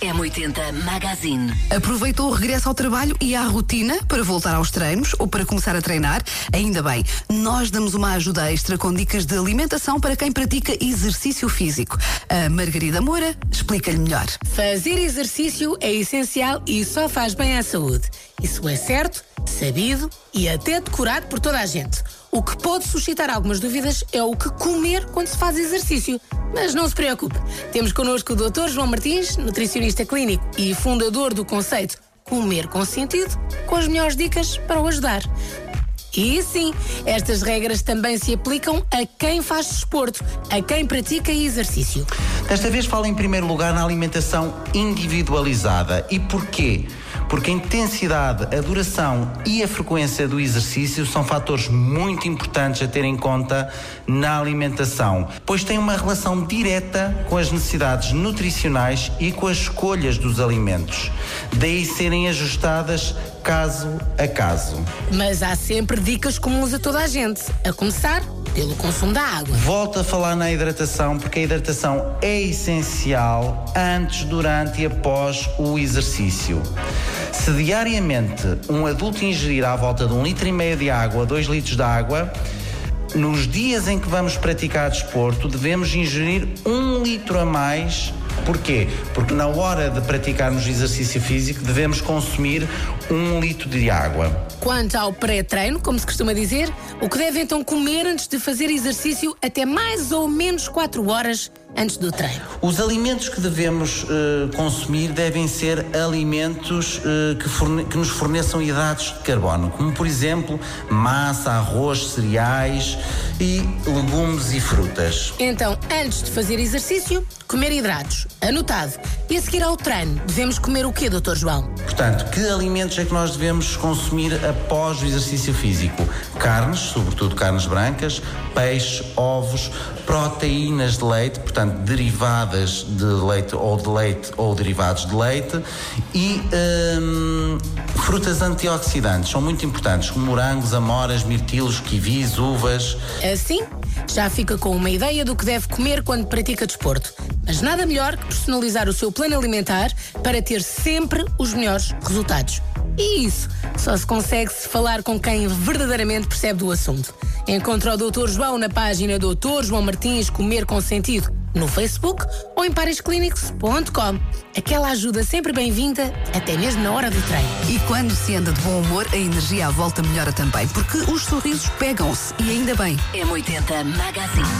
M80 Magazine. Aproveitou o regresso ao trabalho e à rotina para voltar aos treinos ou para começar a treinar? Ainda bem, nós damos uma ajuda extra com dicas de alimentação para quem pratica exercício físico. A Margarida Moura explica-lhe melhor. Fazer exercício é essencial e só faz bem à saúde. Isso é certo, sabido e até decorado por toda a gente. O que pode suscitar algumas dúvidas é o que comer quando se faz exercício. Mas não se preocupe, temos connosco o Dr. João Martins, nutricionista clínico e fundador do conceito Comer com Sentido, com as melhores dicas para o ajudar. E sim, estas regras também se aplicam a quem faz desporto, a quem pratica exercício. Desta vez falo em primeiro lugar na alimentação individualizada. E porquê? Porque a intensidade, a duração e a frequência do exercício são fatores muito importantes a ter em conta na alimentação, pois têm uma relação direta com as necessidades nutricionais e com as escolhas dos alimentos. Daí serem ajustadas caso a caso. Mas há sempre dicas comuns a toda a gente, a começar pelo consumo da água. Volto a falar na hidratação porque a hidratação é essencial antes, durante e após o exercício. Se diariamente um adulto ingerir à volta de um litro e meio de água, dois litros de água, nos dias em que vamos praticar desporto, devemos ingerir um litro a mais. Porquê? Porque na hora de praticarmos exercício físico devemos consumir um litro de água. Quanto ao pré-treino, como se costuma dizer, o que deve então comer antes de fazer exercício até mais ou menos 4 horas antes do treino? Os alimentos que devemos uh, consumir devem ser alimentos uh, que, forne que, nos forneçam hidratos de carbono, como por exemplo massa, arroz, cereais e legumes e frutas. Então, antes de fazer exercício, comer hidratos. Anotado. E a seguir ao treino, devemos comer o quê, Dr. João? Portanto, que alimentos é que nós devemos consumir após o exercício físico? Carnes, sobretudo carnes brancas, peixe, ovos, proteínas de leite, portanto, derivadas de leite ou de leite ou derivados de leite e hum, frutas antioxidantes, são muito importantes, como morangos, amoras, mirtilos, kiwis, uvas. Assim, já fica com uma ideia do que deve comer quando pratica desporto. Mas nada melhor que personalizar o seu plano alimentar para ter sempre os melhores resultados. E isso só se consegue se falar com quem verdadeiramente percebe do assunto. Encontra o Dr. João na página Dr. João Martins Comer com Sentido no Facebook ou em paresclinics.com. Aquela ajuda sempre bem-vinda, até mesmo na hora do treino. E quando se anda de bom humor, a energia à volta melhora também, porque os sorrisos pegam-se e ainda bem. M80 Magazine.